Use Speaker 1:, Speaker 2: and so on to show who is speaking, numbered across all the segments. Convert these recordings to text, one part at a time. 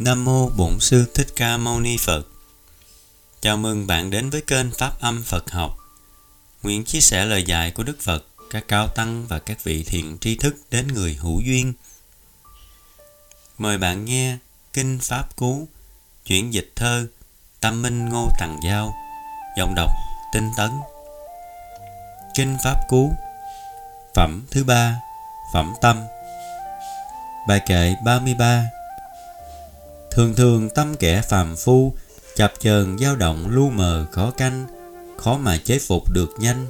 Speaker 1: Nam mô Bổn sư Thích Ca Mâu Ni Phật. Chào mừng bạn đến với kênh Pháp Âm Phật học. Nguyện chia sẻ lời dạy của Đức Phật, các cao tăng và các vị thiện tri thức đến người hữu duyên. Mời bạn nghe Kinh Pháp Cú, chuyển dịch thơ Tâm Minh Ngô Tằng Giao, giọng đọc Tinh Tấn. Kinh Pháp Cú, phẩm thứ ba, phẩm tâm. Bài kệ 33 Thường thường tâm kẻ phàm phu, Chập chờn dao động lu mờ khó canh, Khó mà chế phục được nhanh.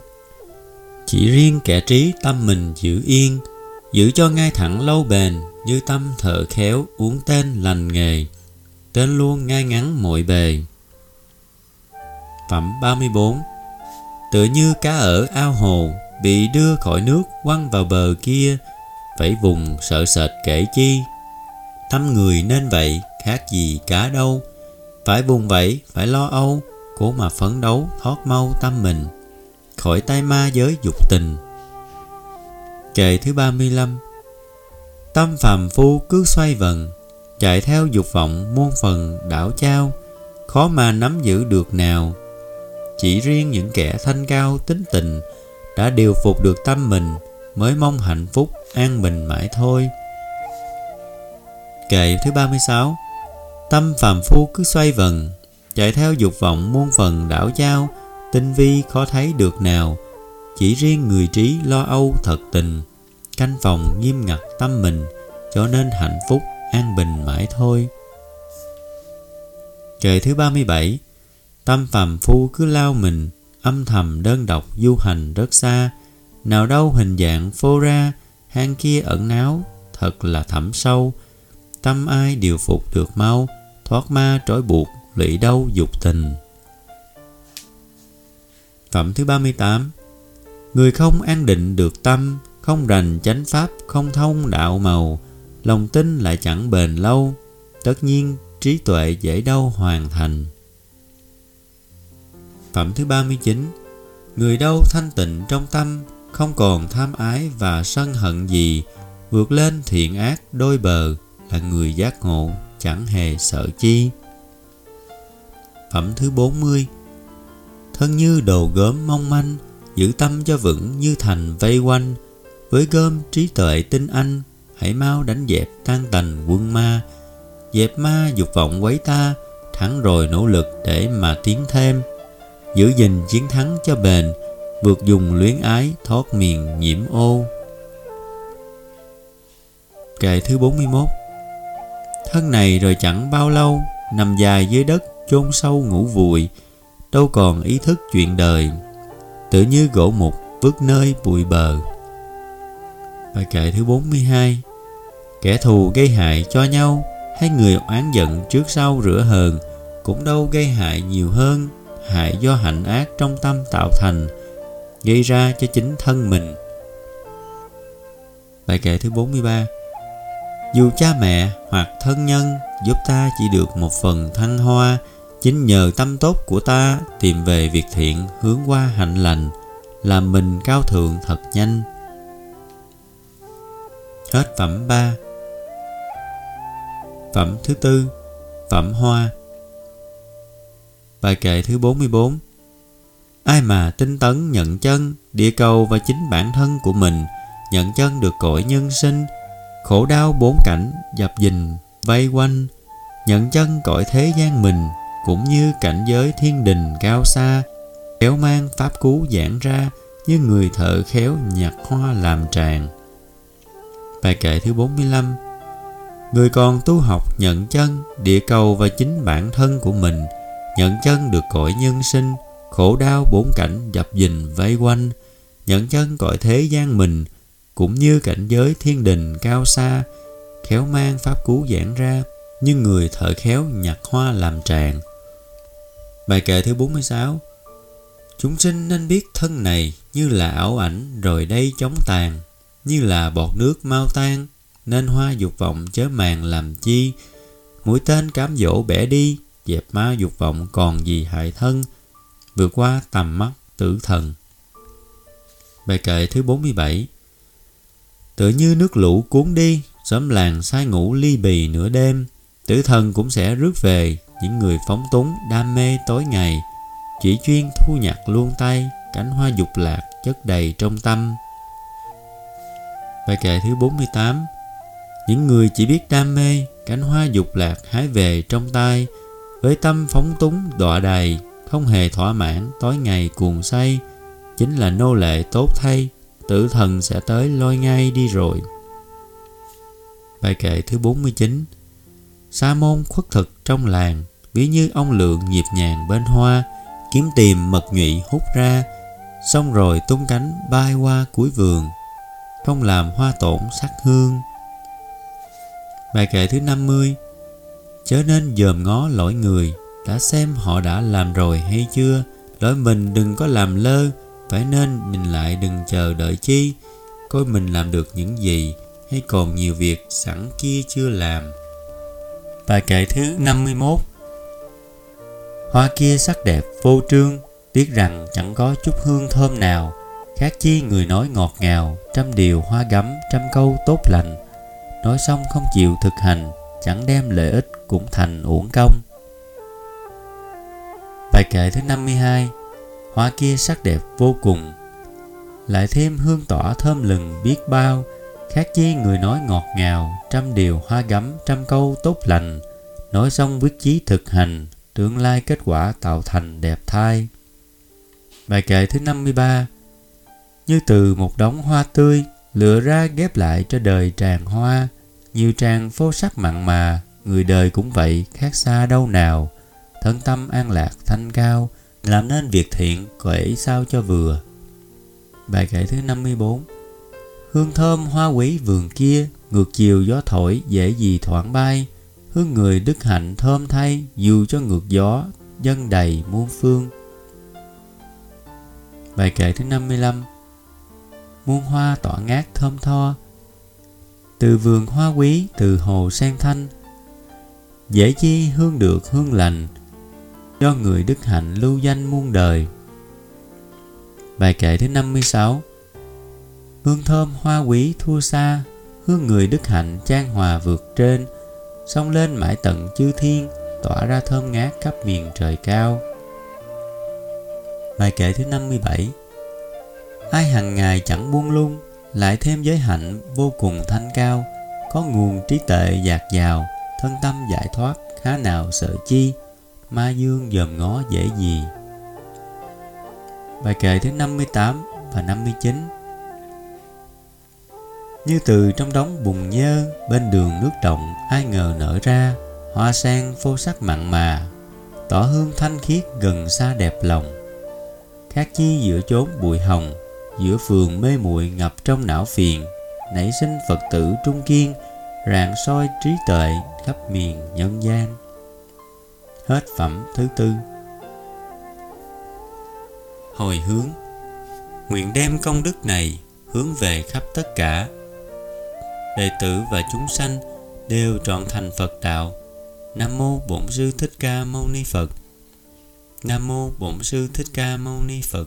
Speaker 1: Chỉ riêng kẻ trí tâm mình giữ yên, Giữ cho ngay thẳng lâu bền Như tâm thợ khéo uống tên lành nghề, Tên luôn ngay ngắn mọi bề. Phẩm 34 Tựa như cá ở ao hồ Bị đưa khỏi nước quăng vào bờ kia Phải vùng sợ sệt kể chi thăm người nên vậy, khác gì cá đâu. Phải vùng vẫy, phải lo âu, cố mà phấn đấu, thoát mau tâm mình. Khỏi tay ma giới dục tình. Kệ thứ 35 tâm phàm phu cứ xoay vần, chạy theo dục vọng muôn phần đảo trao. Khó mà nắm giữ được nào. Chỉ riêng những kẻ thanh cao tính tình đã điều phục được tâm mình, mới mong hạnh phúc an bình mãi thôi kệ thứ 36 Tâm phàm phu cứ xoay vần, Chạy theo dục vọng muôn phần đảo trao Tinh vi khó thấy được nào. Chỉ riêng người trí lo âu thật tình, Canh phòng nghiêm ngặt tâm mình, Cho nên hạnh phúc an bình mãi thôi. Kệ thứ 37 Tâm phàm phu cứ lao mình, Âm thầm đơn độc du hành rất xa. Nào đâu hình dạng phô ra, Hang kia ẩn náu, Thật là thẳm sâu. Tâm ai điều phục được mau thoát ma trói buộc, lụy đau dục tình. Phẩm thứ 38 Người không an định được tâm, không rành chánh pháp, không thông đạo màu, lòng tin lại chẳng bền lâu, tất nhiên trí tuệ dễ đâu hoàn thành. Phẩm thứ 39 Người đâu thanh tịnh trong tâm, không còn tham ái và sân hận gì, vượt lên thiện ác đôi bờ là người giác ngộ chẳng hề sợ chi. Phẩm thứ 40 Thân như đồ gớm mong manh, giữ tâm cho vững như thành vây quanh, với gom trí tuệ tinh anh, hãy mau đánh dẹp tan tành quân ma, dẹp ma dục vọng quấy ta, thắng rồi nỗ lực để mà tiến thêm, giữ gìn chiến thắng cho bền, vượt dùng luyến ái thoát miền nhiễm ô. Kệ thứ 41 Thân này rồi chẳng bao lâu, Nằm dài dưới đất, chôn sâu ngủ vùi, Đâu còn ý thức chuyện đời. Tự như gỗ mục vứt nơi bụi bờ. Bài kệ thứ 42 Kẻ thù gây hại cho nhau, Hay người oán giận trước sau rửa hờn, Cũng đâu gây hại nhiều hơn, Hại do hạnh ác trong tâm tạo thành, Gây ra cho chính thân mình. Bài kệ thứ 43 dù cha mẹ hoặc thân nhân giúp ta chỉ được một phần thăng hoa, chính nhờ tâm tốt của ta tìm về việc thiện hướng qua hạnh lành, làm mình cao thượng thật nhanh. Hết phẩm 3 phẩm thứ tư, phẩm hoa. Bài kệ thứ 44 ai mà tinh tấn nhận chân, địa cầu và chính bản thân của mình, nhận chân được cõi nhân sinh khổ đau bốn cảnh, dập dình, vây quanh, nhận chân cõi thế gian mình, cũng như cảnh giới thiên đình cao xa, kéo mang pháp cú giảng ra như người thợ khéo nhặt hoa làm tràng. Bài kệ thứ 45 Người còn tu học nhận chân, địa cầu và chính bản thân của mình, nhận chân được cõi nhân sinh, khổ đau bốn cảnh, dập dình, vây quanh, nhận chân cõi thế gian mình cũng như cảnh giới thiên đình cao xa, khéo mang pháp cú giảng ra, như người thợ khéo nhặt hoa làm tràng. Bài kệ thứ 46 Chúng sinh nên biết thân này như là ảo ảnh rồi đây chóng tàn, như là bọt nước mau tan, nên hoa dục vọng chớ màng làm chi. Mũi tên cám dỗ bẻ đi, dẹp ma dục vọng còn gì hại thân, vượt qua tầm mắt tử thần. Bài kệ thứ 47 Tự như nước lũ cuốn đi Sớm làng sai ngủ ly bì nửa đêm, tử thần cũng sẽ rước về những người phóng túng đam mê tối ngày. Chỉ chuyên thu nhặt luôn tay, cánh hoa dục lạc chất đầy trong tâm. Bài kệ thứ 48 những người chỉ biết đam mê, cánh hoa dục lạc hái về trong tay, với tâm phóng túng đọa đầy không hề thỏa mãn tối ngày cuồng say, chính là nô lệ tốt thay tử thần sẽ tới lôi ngay đi rồi. Bài kệ thứ 49 Sa môn khuất thực trong làng, ví như ông lượng nhịp nhàng bên hoa, kiếm tìm mật nhụy hút ra, xong rồi tung cánh bay qua cuối vườn không làm hoa tổn sắc hương. Bài kệ thứ 50 chớ nên dòm ngó lỗi người, đã xem họ đã làm rồi hay chưa, lỗi mình đừng có làm lơ phải nên nhìn lại đừng chờ đợi chi. Coi mình làm được những gì hay còn nhiều việc sẵn kia chưa làm. Bài kệ thứ 51 Hoa kia sắc đẹp, vô trương Tiếc rằng chẳng có chút hương thơm nào. Khác chi người nói ngọt ngào, Trăm điều hoa gấm, trăm câu tốt lành. Nói xong không chịu thực hành, Chẳng đem lợi ích cũng thành uổng công. Bài kệ thứ 52 Hoa kia sắc đẹp vô cùng. Lại thêm hương tỏa thơm lừng biết bao, Khác chi người nói ngọt ngào, Trăm điều hoa gấm, trăm câu tốt lành. Nói xong quyết chí thực hành, Tương lai kết quả tạo thành đẹp thai. Bài kệ thứ 53 Như từ một đống hoa tươi Lựa ra ghép lại cho đời tràn hoa. Nhiều tràng phố sắc mặn mà, Người đời cũng vậy, khác xa đâu nào. Thân tâm an lạc thanh cao làm nên việc thiện, Quẩy sao cho vừa. Bài kệ thứ 54 Hương thơm hoa quý vườn kia, Ngược chiều gió thổi, dễ gì thoảng bay. Hương người đức hạnh thơm thay, Dù cho ngược gió, Dân đầy muôn phương. Bài kệ thứ 55 Muôn hoa tỏa ngát thơm tho. Từ vườn hoa quý, Từ hồ sen thanh. Dễ chi hương được hương lành Do người đức hạnh lưu danh muôn đời. Bài kệ thứ 56 Hương thơm hoa quý thua xa, Hương người đức hạnh trang hòa vượt trên Xông lên mãi tận chư thiên, Tỏa ra thơm ngát khắp miền trời cao. Bài kệ thứ 57 Ai hằng ngày chẳng buông lung, Lại thêm giới hạnh vô cùng thanh cao, Có nguồn trí tệ dạt dào, Thân tâm giải thoát, khá nào sợ chi. Ma dương dòm ngó dễ gì. Bài kệ thứ 58 và 59 Như từ trong đống bùn nhơ Bên đường nước động Ai ngờ nở ra Hoa sen phô sắc mặn mà, Tỏ hương thanh khiết gần xa đẹp lòng. Khác chi giữa chốn bụi hồng, Giữa phường mê muội ngập trong não phiền, Nảy sinh Phật tử trung kiên, Rạng soi trí tuệ khắp miền nhân gian. Hết phẩm thứ tư. Hồi hướng. Nguyện đem công đức này hướng về khắp tất cả. Đệ tử và chúng sanh đều trọn thành Phật đạo. Nam Mô Bổn Sư Thích Ca Mâu Ni Phật. Nam Mô Bổn Sư Thích Ca Mâu Ni Phật.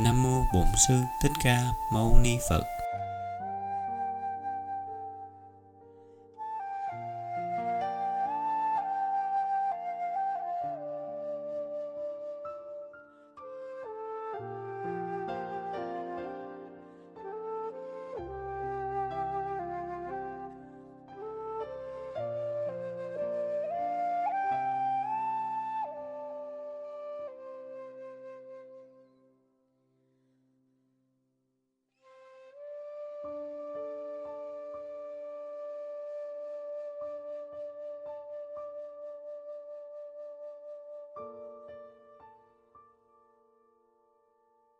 Speaker 1: Nam Mô Bổn Sư Thích Ca Mâu Ni Phật.